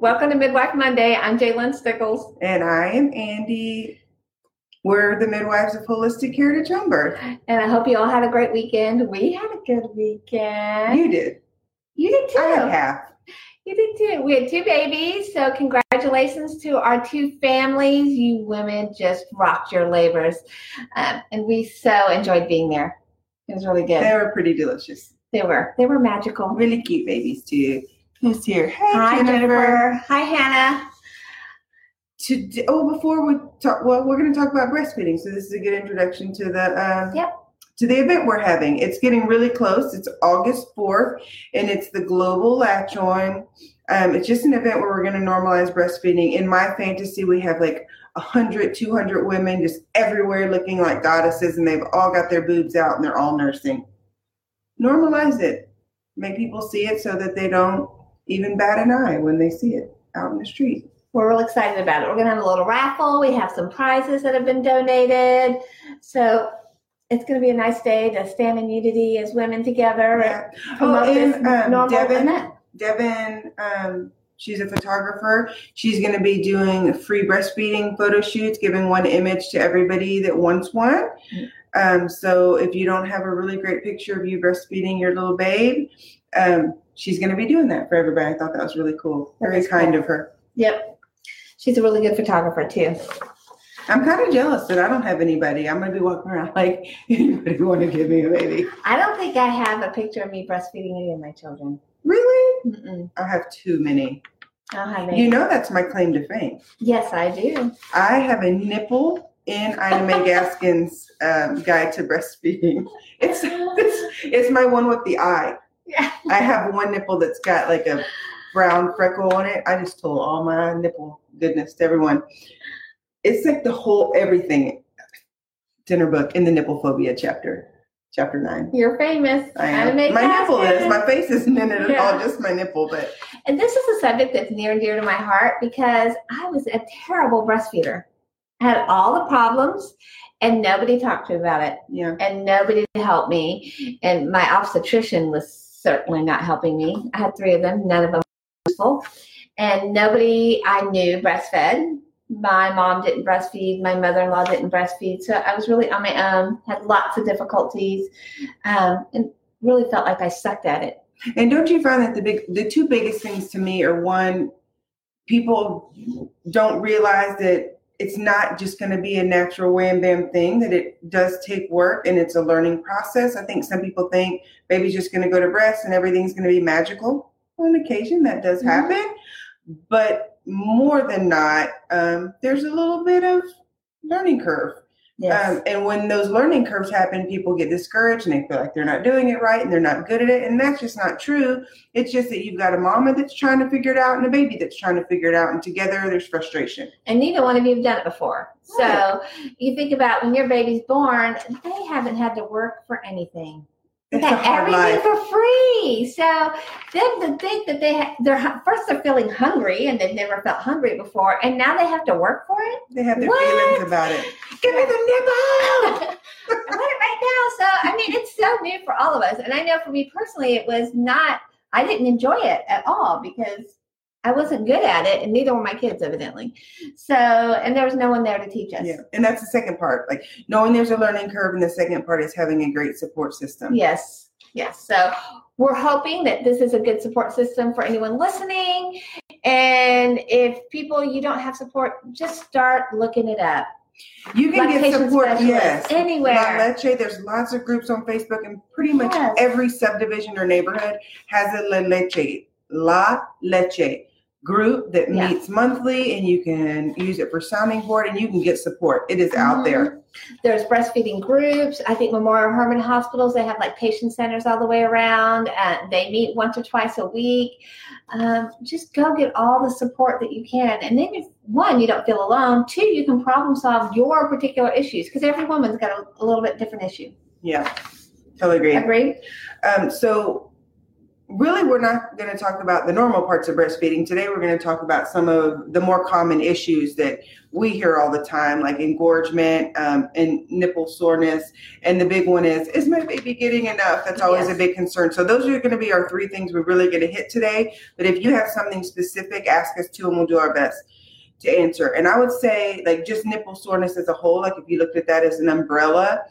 Welcome to Midwife Monday. I'm Jalen Stickles. And I am Andy. We're the midwives of holistic care to term birth. And I hope you all had a great weekend. We had a good weekend. You did. You did too. I had half. You did too. We had two babies, so congratulations to our two families. You women just rocked your labors, um, and we so enjoyed being there. It was really good. They were pretty delicious. They were. They were magical. Really cute babies too. Who's here? Hey, Hi, Jennifer. Hi, Hannah. Today, oh, before we talk, well, we're going to talk about breastfeeding. So this is a good introduction to the uh, Yep. to the event we're having. It's getting really close. It's August fourth, and it's the Global Latch On. Um, it's just an event where we're going to normalize breastfeeding. In my fantasy, we have like 100, 200 women just everywhere looking like goddesses, and they've all got their boobs out and they're all nursing. Normalize it. Make people see it so that they don't even bat an eye when they see it out in the street. We're real excited about it. We're going to have a little raffle. We have some prizes that have been donated. So it's going to be a nice day to stand in unity as women together and Oh, and um, Devin. Devin, um, she's a photographer. She's going to be doing free breastfeeding photo shoots, giving one image to everybody that wants one. Um, so if you don't have a really great picture of you breastfeeding your little babe, um, she's going to be doing that for everybody. I thought that was really cool. Very kind cool. of her. Yep. She's a really good photographer too. I'm kind of jealous that I don't have anybody. I'm going to be walking around like anybody want to give me a baby. I don't think I have a picture of me breastfeeding any of my children. Really? Mm-mm. I have too many. Have. You know that's my claim to fame. yes, I do. I have a nipple in Ina May Gaskin's um, guide to breastfeeding. It's, it's it's my one with the eye. Yeah. I have one nipple that's got like a brown freckle on it. I just told all my nipple goodness to everyone. It's like the whole everything dinner book in the nipple phobia chapter, chapter nine. You're famous. I am. My nipple is. My face isn't in it at Yeah. all, just my nipple. But And this is a subject that's near and dear to my heart because I was a terrible breastfeeder. I had all the problems and nobody talked to me about it. yeah, and nobody helped me. And my obstetrician was certainly not helping me. I had three of them, none of them useful. And nobody I knew breastfed. My mom didn't breastfeed. My mother-in-law didn't breastfeed. So I was really on my own. Had lots of difficulties, um, and really felt like I sucked at it. And don't you find that the big, the two biggest things to me are one, people don't realize that it's not just going to be a natural wham bam thing, that it does take work and it's a learning process. I think some people think baby's just going to go to breast and everything's going to be magical. On occasion, that does Mhm. happen. But more than not, um, there's a little bit of learning curve. Um, and when those learning curves happen, people get discouraged and they feel like they're not doing it right and they're not good at it. And that's just not true. It's just that you've got a mama that's trying to figure it out and a baby that's trying to figure it out. And together there's frustration. and neither one of you have done it before. So you think about when your baby's born, they haven't had to work for anything. They It's got everything life. for free. So then to think that they ha- they're first they're feeling hungry and they've never felt hungry before, and now they have to work for it. They have their What? feelings about it. Give me the nipple. I want it right now. So I mean, it's so new for all of us, and I know for me personally, it was not. I didn't enjoy it at all because I wasn't good at it, and neither were my kids, evidently. So, and there was no one there to teach us. Yeah. And that's the second part. Like knowing there's a learning curve. And the second part is having a great support system. Yes, yes. So we're hoping that this is a good support system for anyone listening. And if people you don't have support, just start looking it up. You can get support, yes. anywhere. La Leche, there's lots of groups on Facebook, and pretty much Yes. every subdivision or neighborhood has a La Leche, La Leche group that Yeah. meets monthly, and you can use it for sounding board, and you can get support. It is out Mhm. there. There's breastfeeding groups. I think Memorial Hermann hospitals they have like patient centers all the way around. Uh, they meet once or twice a week. Um, just go get all the support that you can, and then if one you don't feel alone. Two, you can problem solve your particular issues because every woman's got a, a little bit different issue. Yeah, totally agree. Agree? Um, so really, we're not going to talk about the normal parts of breastfeeding. Today, we're going to talk about some of the more common issues that we hear all the time, like engorgement um, and nipple soreness. And the big one is, is my baby getting enough? That's always yes. a big concern. So, those are going to be our three things we're really going to hit today. But if you have something specific, ask us too, and we'll do our best to answer. And I would say, like, just nipple soreness as a whole, like, if you looked at that as an umbrella,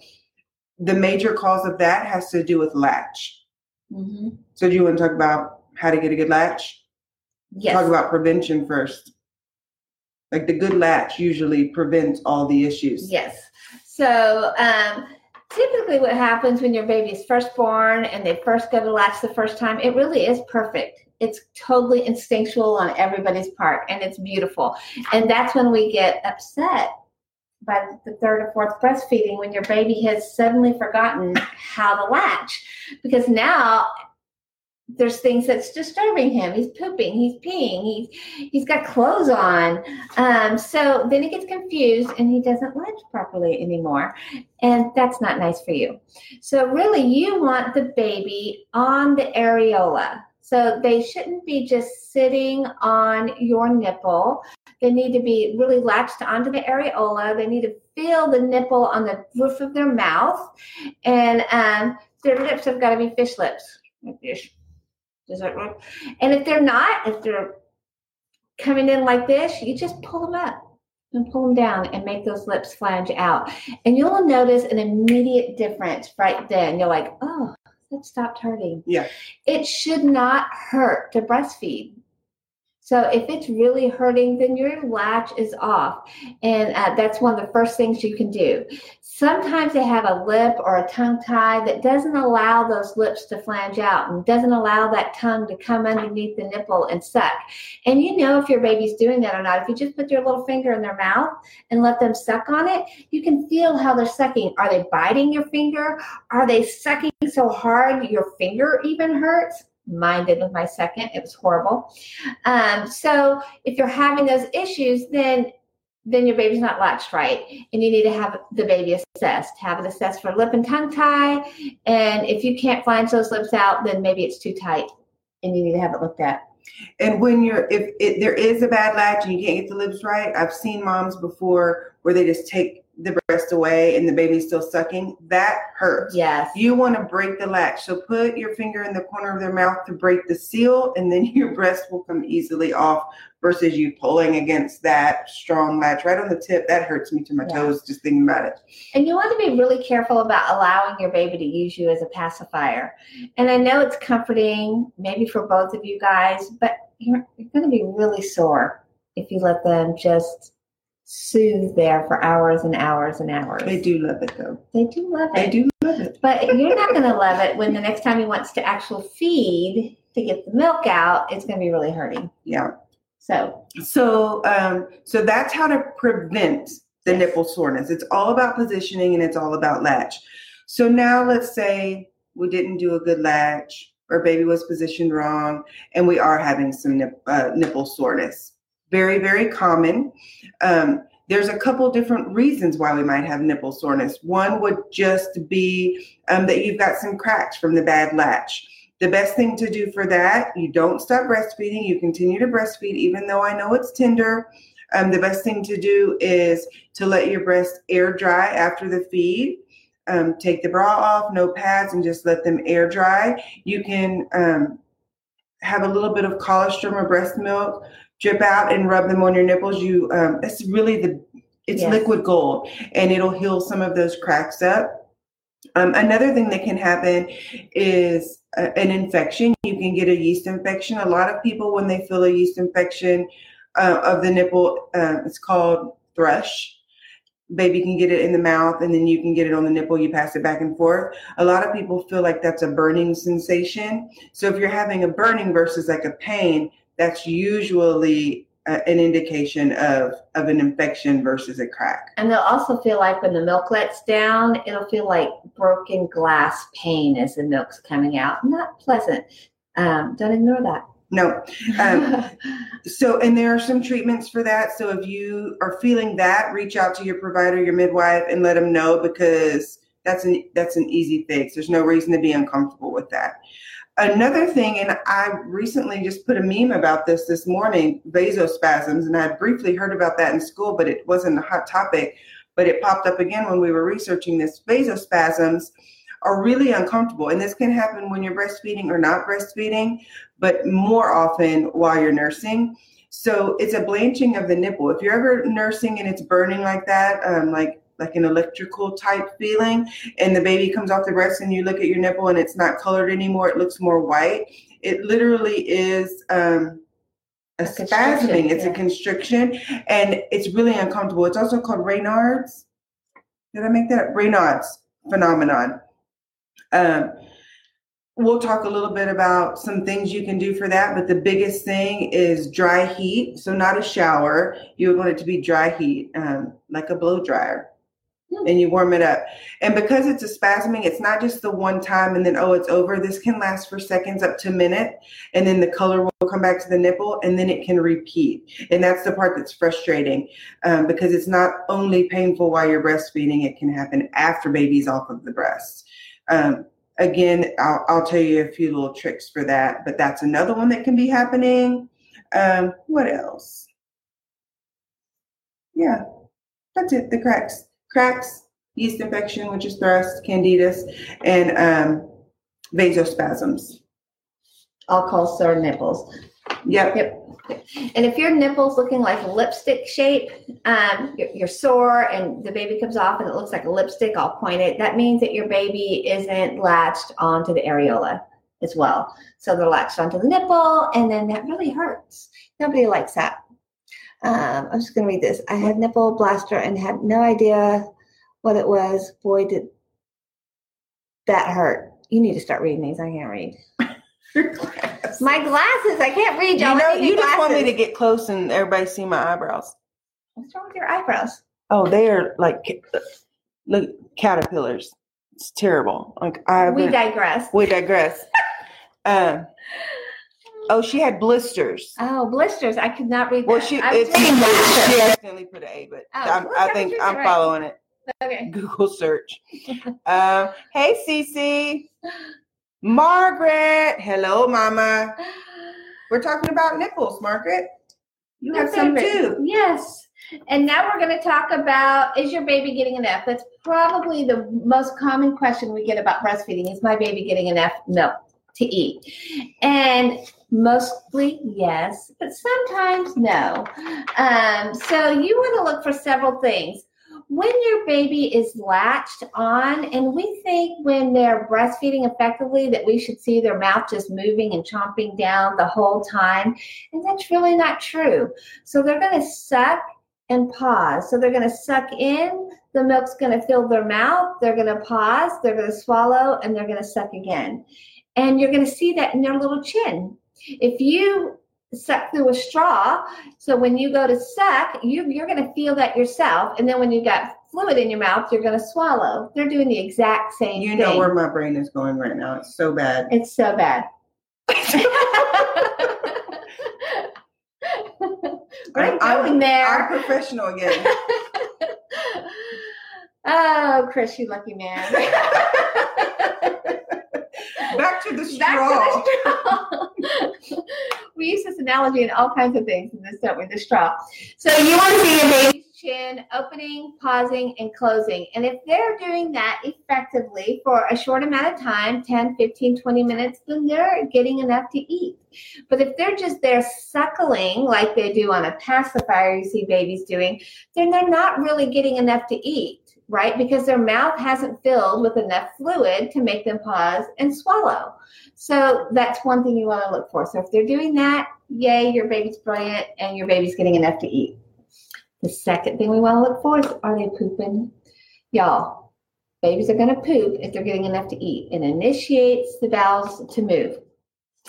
the major cause of that has to do with latch. Mm-hmm. So, do you want to talk about how to get a good latch? Yes. Talk about prevention first. Like the good latch usually prevents all the issues. Yes. So, um, typically, what happens when your baby is first born and they first go to latch the first time, it really is perfect. It's totally instinctual on everybody's part and it's beautiful. And that's when we get upset by the third or fourth breastfeeding when your baby has suddenly forgotten how to latch because now there's things that's disturbing him. He's pooping, he's peeing, he's he's got clothes on. Um, so then he gets confused and he doesn't latch properly anymore. And that's not nice for you. So really you want the baby on the areola. So they shouldn't be just sitting on your nipple. They need to be really latched onto the areola. They need to feel the nipple on the roof of their mouth. And um, their lips have got to be fish lips. Does And if they're not, if they're coming in like this, you just pull them up and pull them down and make those lips flange out. And you'll notice an immediate difference right then. You're like, oh, that stopped hurting. Yeah. It should not hurt to breastfeed. So if it's really hurting, then your latch is off. And uh, that's one of the first things you can do. Sometimes they have a lip or a tongue tie that doesn't allow those lips to flange out and doesn't allow that tongue to come underneath the nipple and suck. And you know if your baby's doing that or not. If you just put your little finger in their mouth and let them suck on it, you can feel how they're sucking. Are they biting your finger? Are they sucking so hard your finger even hurts? Mine did with my second. It was horrible. Um, so if you're having those issues, then then your baby's not latched right, and you need to have the baby assessed. Have it assessed for lip and tongue tie, and if you can't find those lips out, then maybe it's too tight, and you need to have it looked at. And when you're, if it, there is a bad latch and you can't get the lips right, I've seen moms before where they just take the breast away and the baby's still sucking, that hurts. Yes. You want to break the latch. So put your finger in the corner of their mouth to break the seal, and then your breast will come easily off versus you pulling against that strong latch right on the tip. That hurts me to my yeah. toes just thinking about it. And you want to be really careful about allowing your baby to use you as a pacifier. And I know it's comforting, maybe for both of you guys, but you're, you're going to be really sore if you let them just soothe there for hours and hours and hours. They do love it though. They do love it. They do love it. But you're not going to love it when the next time he wants to actual feed to get the milk out, it's going to be really hurting. Yeah. So, so, um, so that's how to prevent the nipple soreness. It's all about positioning and it's all about latch. So now let's say we didn't do a good latch or baby was positioned wrong and we are having some nip, uh, nipple soreness very, very common. Um, there's a couple different reasons why we might have nipple soreness. One would just be um, that you've got some cracks from the bad latch. The best thing to do for that, you don't stop breastfeeding. You continue to breastfeed, even though I know it's tender. Um, the best thing to do is to let your breast air dry after the feed. Um, take the bra off, no pads, and just let them air dry. You can um, have a little bit of colostrum or breast milk drip out and rub them on your nipples, you um, it's really the it's yes. liquid gold and it'll heal some of those cracks up. Um, another thing that can happen is uh, an infection. You can get a yeast infection. A lot of people, when they feel a yeast infection uh, of the nipple, uh, it's called thrush. Baby can get it in the mouth and then you can get it on the nipple. You pass it back and forth. A lot of people feel like that's a burning sensation. So if you're having a burning versus like a pain, that's usually uh, an indication of of an infection versus a crack. And they'll also feel like when the milk lets down, it'll feel like broken glass pain as the milk's coming out. Not pleasant. Um, don't ignore that. No. Um, so, and there are some treatments for that. So, if you are feeling that, reach out to your provider, your midwife, and let them know because that's an that's an easy fix. There's no reason to be uncomfortable with that. Another thing, and I recently just put a meme about this this morning vasospasms, and I had briefly heard about that in school, but it wasn't a hot topic. But it popped up again when we were researching this. Vasospasms are really uncomfortable, and this can happen when you're breastfeeding or not breastfeeding, but more often while you're nursing. So it's a blanching of the nipple. If you're ever nursing and it's burning like that, um, like like an electrical type feeling, and the baby comes off the breast and you look at your nipple and it's not colored anymore, it looks more white. It literally is um, a, a spasming. It's yeah. a constriction, and it's really uncomfortable. It's also called Raynaud's. Did I make that Raynaud's phenomenon? Um, we'll talk a little bit about some things you can do for that, but the biggest thing is dry heat. So not a shower. You would want it to be dry heat, um, like a blow dryer. And you warm it up. And because it's a spasming, it's not just the one time and then, oh, it's over. This can last for seconds up to a minute. And then the color will come back to the nipple and then it can repeat. And that's the part that's frustrating um, because it's not only painful while you're breastfeeding, it can happen after baby's off of the breast. Um, again, I'll, I'll, tell you a few little tricks for that, but that's another one that can be happening. Um, what else? Yeah, that's it. The cracks, cracks, yeast infection, which is thrush, candidus, and um, vasospasms. I'll call sore nipples. Yep. Yep. And if your nipple's looking like a lipstick shape, um, you're, you're, sore and the baby comes off and it looks like a lipstick all pointed, that means that your baby isn't latched onto the areola as well. So they're latched onto the nipple and then that really hurts. Nobody likes that. Um, I'm just going to read this. I had nipple blaster and had no idea what it was. Boy, did that hurt. You need to start reading these. I can't read. My glasses. I can't read. Y'all you know, you just want me to get close and everybody see my eyebrows. What's wrong with your eyebrows? Oh, they're like look caterpillars. It's terrible. Like I. We digress. We digress. um. Oh, she had blisters. Oh, blisters! I could not read. Well, she it's, she accidentally put an A, but oh, i think I'm right. following it. Okay. Google search. um, hey, Cece. Margaret. Hello, Mama. We're talking about nipples, Margaret. You have some too. Yes. And now we're going to talk about is your baby getting enough? That's probably the most common question we get about breastfeeding is my baby getting enough milk to eat? And mostly yes, but sometimes no. Um, so you want to look for several things when your baby is latched on, and we think when they're breastfeeding effectively that we should see their mouth just moving and chomping down the whole time, and that's really not true. So they're going to suck and pause. So they're going to suck in, the milk's going to fill their mouth, they're going to pause, they're going to swallow, and they're going to suck again. And you're going to see that in their little chin. If you suck through a straw. So when you go to suck, you, you're going to feel that yourself. And then when you got fluid in your mouth, you're going to swallow. They're doing the exact same you thing. You know where my brain is going right now. It's so bad. It's so bad. We're I'm, going there. I'm professional again. oh, Chris, you lucky man. Back to the straw. To the straw. we use this analogy in all kinds of things in this, don't we? The straw. So you want to see a baby's chin opening, pausing, and closing. And if they're doing that effectively for a short amount of time 10, 15, 20 minutes then they're getting enough to eat. But if they're just there suckling like they do on a pacifier, you see babies doing, then they're not really getting enough to eat right? Because their mouth hasn't filled with enough fluid to make them pause and swallow. So that's one thing you want to look for. So if they're doing that, yay, your baby's brilliant and your baby's getting enough to eat. The second thing we want to look for is are they pooping? Y'all, babies are going to poop if they're getting enough to eat. It initiates the bowels to move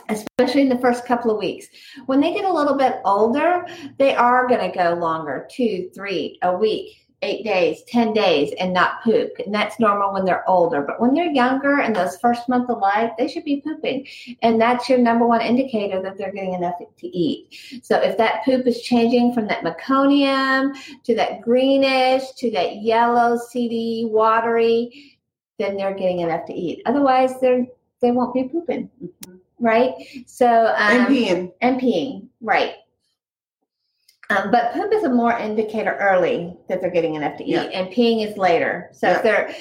especially in the first couple of weeks. When they get a little bit older, they are going to go longer two, three, a week eight days, 10 days, and not poop. And that's normal when they're older. But when they're younger and those first month of life, they should be pooping. And that's your number one indicator that they're getting enough to eat. So if that poop is changing from that meconium to that greenish to that yellow, seedy, watery, then they're getting enough to eat. Otherwise, they're they won't be pooping. Mm-hmm. right? So and um, peeing. and peeing, right? Um, but poop is a more indicator early that they're getting enough to eat, Yeah. and peeing is later. So Yeah. they're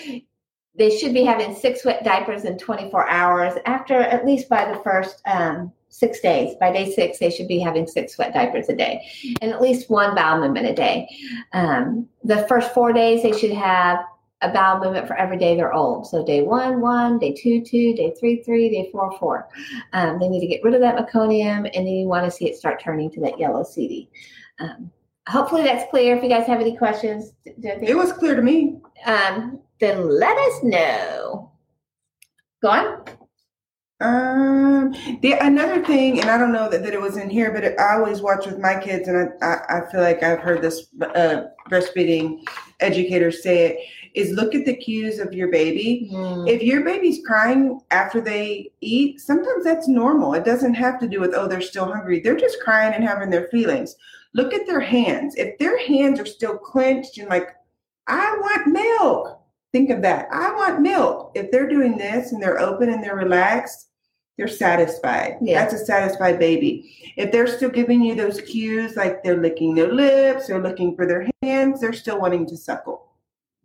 they should be having six wet diapers in 24 hours after at least by the first um, six days. By day six, they should be having six wet diapers a day and at least one bowel movement a day. Um, the first four days, they should have a bowel movement for every day they're old. So day one, one, day two, two, day three, three, day four, four. Um, they need to get rid of that meconium and then you want to see it start turning to that yellow seedy. Um, hopefully that's clear. If you guys have any questions, It was clear to me. um, then let us know. Go on. Um, the another thing, and I don't know that, that it was in here, but it, I always watch with my kids, and I, I, I feel like I've heard this uh, breastfeeding educators say it is look at the cues of your baby. If your baby's crying after they eat, sometimes that's normal. It doesn't have to do with oh they're still hungry. They're just crying and having their feelings. Look at their hands. If their hands are still clenched and like I want milk, think of that. I want milk. If they're doing this and they're open and they're relaxed, they're satisfied. Yeah. That's a satisfied baby. If they're still giving you those cues, like they're licking their lips, they're looking for their hands, they're still wanting to suckle.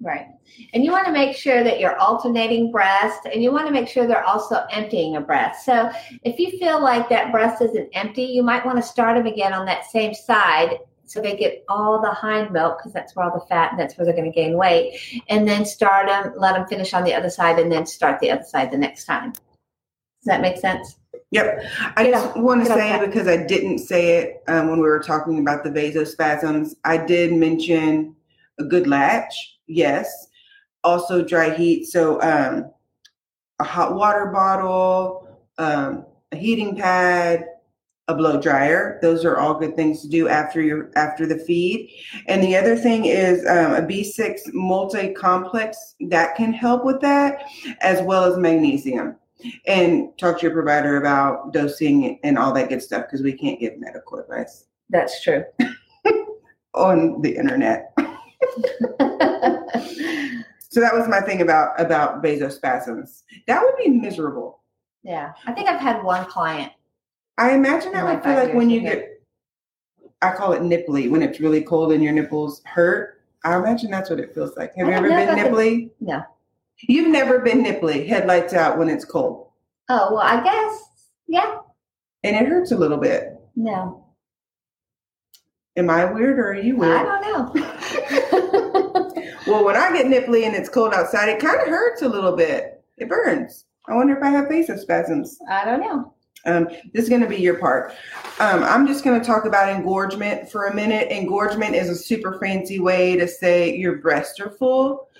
Right. And you want to make sure that you're alternating breast and you want to make sure they're also emptying a breast. So if you feel like that breast isn't empty, you might want to start them again on that same side so they get all the hind milk because that's where all the fat and that's where they're going to gain weight. And then start them, let them finish on the other side and then start the other side the next time. Does that make sense? Yep. I Get just want to say because I didn't say it um, when we were talking about the vasospasms, I did mention a good latch. Yes. Also dry heat. So um, a hot water bottle, um, a heating pad, a blow dryer. Those are all good things to do after your after the feed. And the other thing is um, a B6 multi-complex that can help with that, as well as magnesium and talk to your provider about dosing and all that good stuff because we can't give medical advice That's true. on the internet. So that was my thing about about vasospasms. That would be miserable. yeah. I think I've had one client. I imagine that would feel like when you get, I call it nipply when it's really cold and your nipples hurt. I imagine that's what it feels like. Have you ever been nipply? No. You've never been nipply, headlights out when it's cold, Oh, well, I guess. Yeah. and it hurts a little bit. No. Am I weird or are you weird? I don't know. Well, when I get nipply and it's cold outside, it kind of hurts a little bit. It burns. I wonder if I have vasospasms. I don't know. Um, this is going to be your part. Um, I'm just going to talk about engorgement for a minute. Engorgement is a super fancy way to say your breasts are full,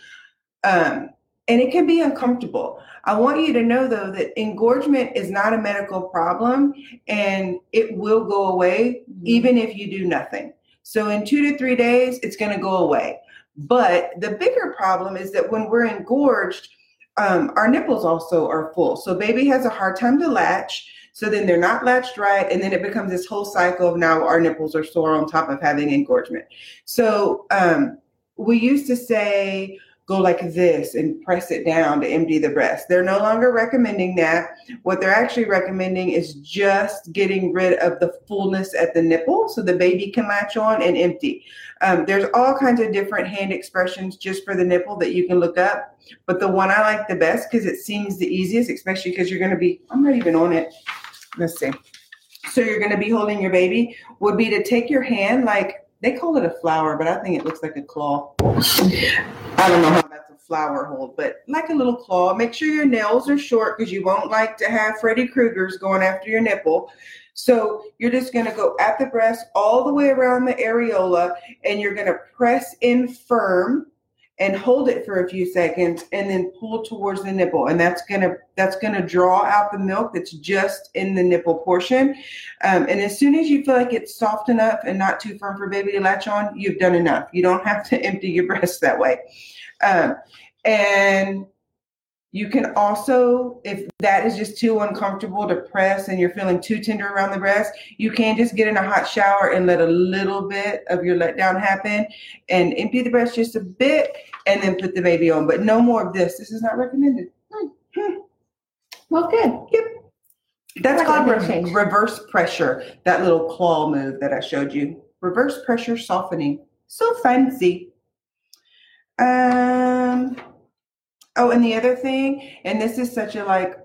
um, and it can be uncomfortable. I want you to know though that engorgement is not a medical problem, and it will go away even if you do nothing. So in two to three days, it's going to go away. But the bigger problem is that when we're engorged, um, our nipples also are full. So baby has a hard time to latch. So then they're not latched right, and then it becomes this whole cycle of now our nipples are sore on top of having engorgement. So um, we used to say go like this and press it down to empty the breast. They're no longer recommending that. What they're actually recommending is just getting rid of the fullness at the nipple so the baby can latch on and empty. Um, there's all kinds of different hand expressions just for the nipple that you can look up. But the one I like the best because it seems the easiest, especially because you're going to be, I'm not even on it. Let's see. So you're going to be holding your baby, would be to take your hand like they call it a flower, but I think it looks like a claw. I don't know how that's a flower hold, but like a little claw. Make sure your nails are short because you won't like to have Freddy Krueger's going after your nipple. So you're just going to go at the breast all the way around the areola and you're going to press in firm and hold it for a few seconds and then pull towards the nipple. And that's to that's to draw out the milk that's just in the nipple portion. Um, and as soon as you feel like it's soft enough and not too firm for baby to latch on you've done enough. You don't have to empty your breast that way. Um, and you can also, if that is just too uncomfortable to press and you're feeling too tender around the breast, you can just get in a hot shower and let a little bit of your letdown happen and empty the breast just a bit and then put the baby on. But no more of this. This is not recommended. Well, good. Yep. That's called re- reverse pressure. That little claw move that I showed you. Reverse pressure softening. So fancy. Um. Oh, and the other thing, and this is such a like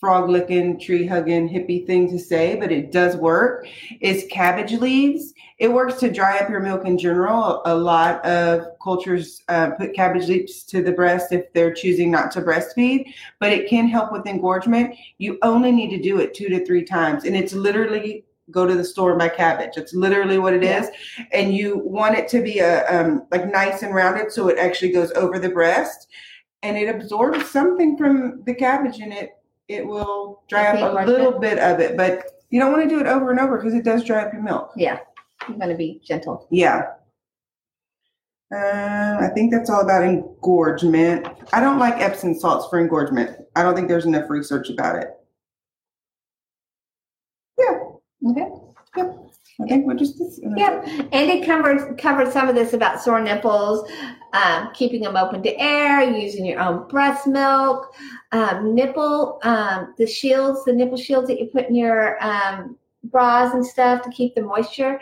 frog licking, tree hugging, hippie thing to say, but it does work. Is cabbage leaves. It works to dry up your milk in general. A lot of cultures uh, put cabbage leaves to the breast if they're choosing not to breastfeed, but it can help with engorgement. You only need to do it two to three times, and it's literally go to the store and buy cabbage. It's literally what it is, Yeah. and you want it to be a um, like nice and rounded, so it actually goes over the breast, and it absorbs something from the cabbage, and it it will dry up a engorgement? little bit of it, but you don't want to do it over and over because it does dry up your milk. Yeah, you're going to be gentle. Yeah. Um, I think that's all about engorgement. I don't like Epsom salts for engorgement. I don't think there's enough research about it. Yeah, Okay. I think we're just. Yep. And it covered covered some of this about sore nipples, um, keeping them open to air, using your own breast milk, um, nipple, um, the shields, the nipple shields that you put in your um, bras and stuff to keep the moisture.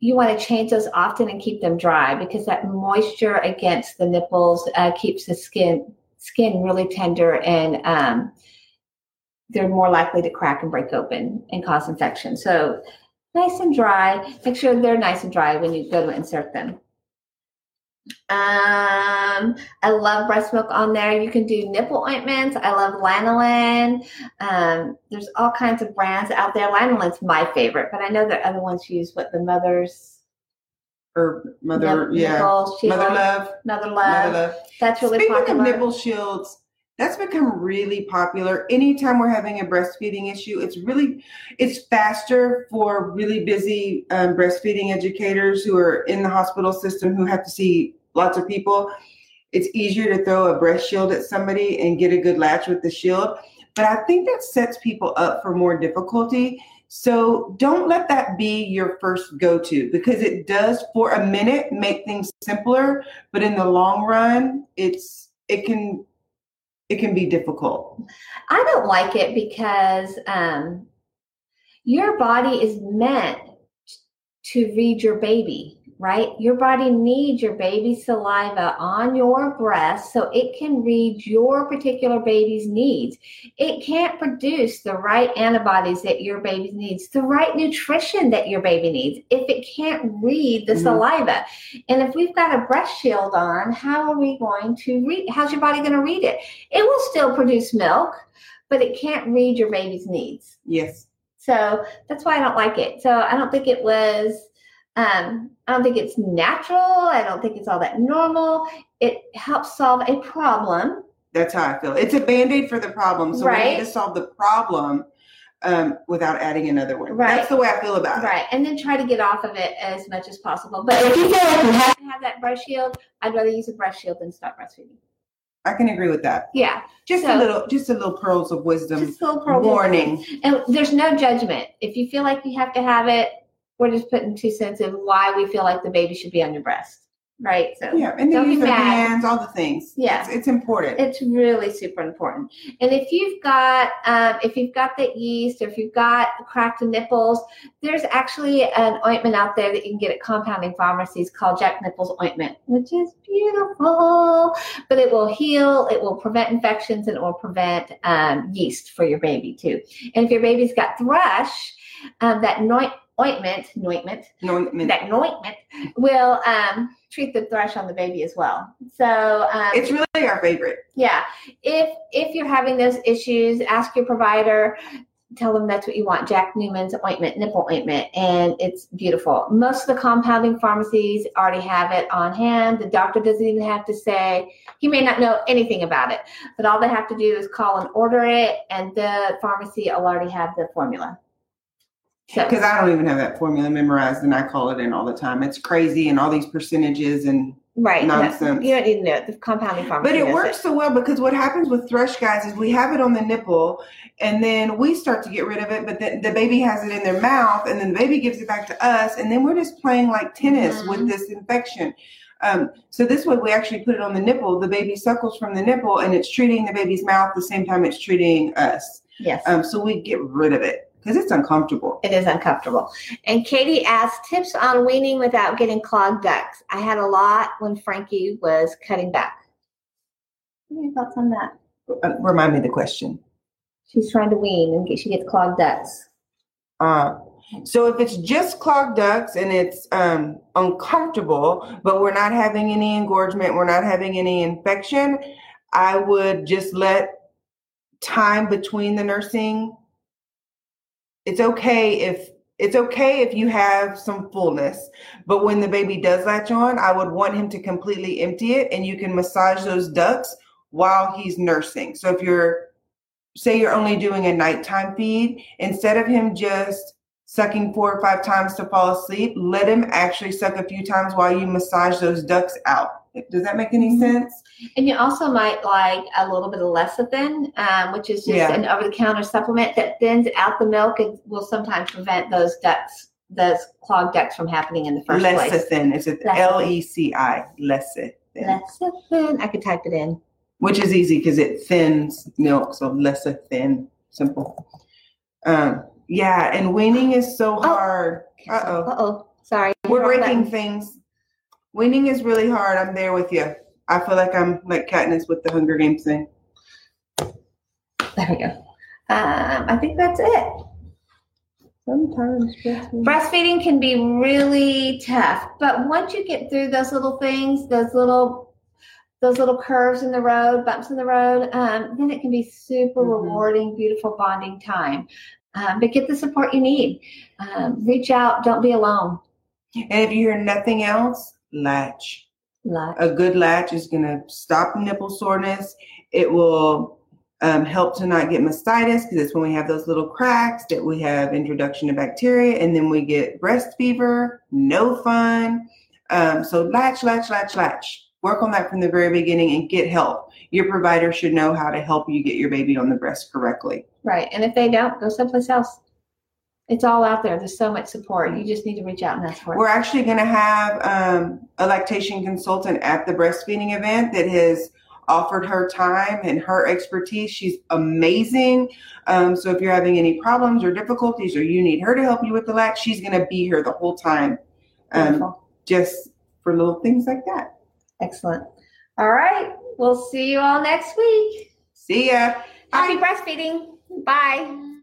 You want to change those often and keep them dry because that moisture against the nipples uh, keeps the skin skin really tender and um, they're more likely to crack and break open and cause infection. So nice and dry. Make sure they're nice and dry when you go to insert them. Um, I love breast milk on there. You can do nipple ointments. I love lanolin. Um, there's all kinds of brands out there. Lanolin's my favorite, but I know that other ones use what the mothers Or mother, nip- yeah, nipple shield, mother love, mother love. mother love. That's really Speaking popular. of nipple shields, that's become really popular. Anytime we're having a breastfeeding issue, it's really it's faster for really busy um, breastfeeding educators who are in the hospital system who have to see lots of people. It's easier to throw a breast shield at somebody and get a good latch with the shield. But I think that sets people up for more difficulty. So don't let that be your first go to because it does for a minute make things simpler, but in the long run, it's it can it can be difficult. I don't like it because um, your body is meant to read your baby, right? Your body needs your baby's saliva on your breast so it can read your particular baby's needs. It can't produce the right antibodies that your baby needs, the right nutrition that your baby needs, if it can't read the Mhm. saliva. And if we've got a breast shield on, how are we going to read? How's your body going to read it? It will still produce milk, but it can't read your baby's needs. Yes. So that's why I don't like it. So I don't think it was, um, I don't think it's natural. I don't think it's all that normal. It helps solve a problem. That's how I feel. It's a band-aid for the problem. So we Right. need to solve the problem um, without adding another one. Right. That's the way I feel about it. Right. And then try to get off of it as much as possible. But if you feel like you have to have that breast shield, I'd rather use a breast shield than stop breastfeeding. I can agree with that. Yeah. Just a little just a little pearls of wisdom Just a little warning. And there's no judgment. If you feel like you have to have it, we're just putting two cents in why we feel like the baby should be on your breast. Right. So Yeah, and Don't use hands, all the things. Yeah. It's, it's important. it's really super important. And if you've got um, if you've got the yeast or if you've got cracked nipples, there's actually an ointment out there that you can get at compounding pharmacies called Jack Newman's ointment, which is beautiful. But it will heal, it will prevent infections, and it will prevent um, yeast for your baby too. And if your baby's got thrush, um, that noi- ointment, ointment, that ointment will um, treat the thrush on the baby as well. So um, it's really our favorite. yeah. If if you're having those issues, ask your provider. Tell them that's what you want. Jack Newman's ointment, nipple ointment, and it's beautiful. Most of the compounding pharmacies already have it on hand. The doctor doesn't even have to say, he may not know anything about it, but all they have to do is call and order it, and the pharmacy will already have the formula. Because I don't even have that formula memorized and I call it in all the time. It's crazy and all these percentages and right. no, nonsense. you don't need to know it. The compounding pharmacy. But it works so well because what happens with thrush guys is we have it on the nipple and then we start to get rid of it, but then the baby has it in their mouth and then the baby gives it back to us and then we're just playing like tennis Mhm. with this infection. Um, so this way, we actually put it on the nipple. The baby suckles from the nipple, and it's treating the baby's mouth the same time it's treating us. Yes. Um, so we get rid of it because it's uncomfortable. It is uncomfortable. And Katie asked tips on weaning without getting clogged ducts. I had a lot when Frankie was cutting back. What are your thoughts on that? Uh, remind me the question. She's trying to wean and get, she gets clogged ducts. Uh, so if it's just clogged ducts and it's um, uncomfortable, but we're not having any engorgement, we're not having any infection, I would just let time between the nursing. It's okay if it's okay if you have some fullness, but when the baby does latch on, I would want him to completely empty it and you can massage those ducts while he's nursing. So if you're say you're only doing a nighttime feed, instead of him just sucking four or five times to fall asleep, let him actually suck a few times while you massage those ducts out. Does that make any Mm-hmm. sense? And you also might like a little bit of lecithin, um, which is just Yeah. an over-the-counter supplement that thins out the milk and will sometimes prevent those ducts, those clogged ducts from happening in the first place. Lecithin. It's Lecithin. L E C I. Lecithin. Lecithin. I could type it in. Which is easy because it thins milk, so lecithin. Simple. Um, yeah, and weaning is so hard. Uh oh. Uh oh. Sorry. We're breaking things. Weaning is really hard. I'm there with you. I feel like I'm like Katniss with the Hunger Games thing. There we go. Um, I think that's it. Sometimes Breastfeeding can be really tough, but once you get through those little things, those little those little curves in the road, bumps in the road, um, then it can be super Mhm. rewarding, beautiful bonding time. Um, but get the support you need. Um, reach out. Don't be alone. And if you hear nothing else, latch. Love. A good latch is going to stop nipple soreness. It will um, help to not get mastitis because it's when we have those little cracks that we have introduction to bacteria and then we get breast fever. No fun. Um, so latch, latch, latch, latch. Work on that from the very beginning and get help. Your provider should know how to help you get your baby on the breast correctly. Right. And if they don't, go someplace else. It's all out there. There's so much support. You just need to reach out and ask for it. We're actually going to have um, a lactation consultant at the breastfeeding event that has offered her time and her expertise. She's amazing. Um, so if you're having any problems or difficulties or you need her to help you with the latch, she's going to be here the whole time um, just for little things like that. Excellent. All right. We'll see you all next week. See ya. Happy breastfeeding. Bye.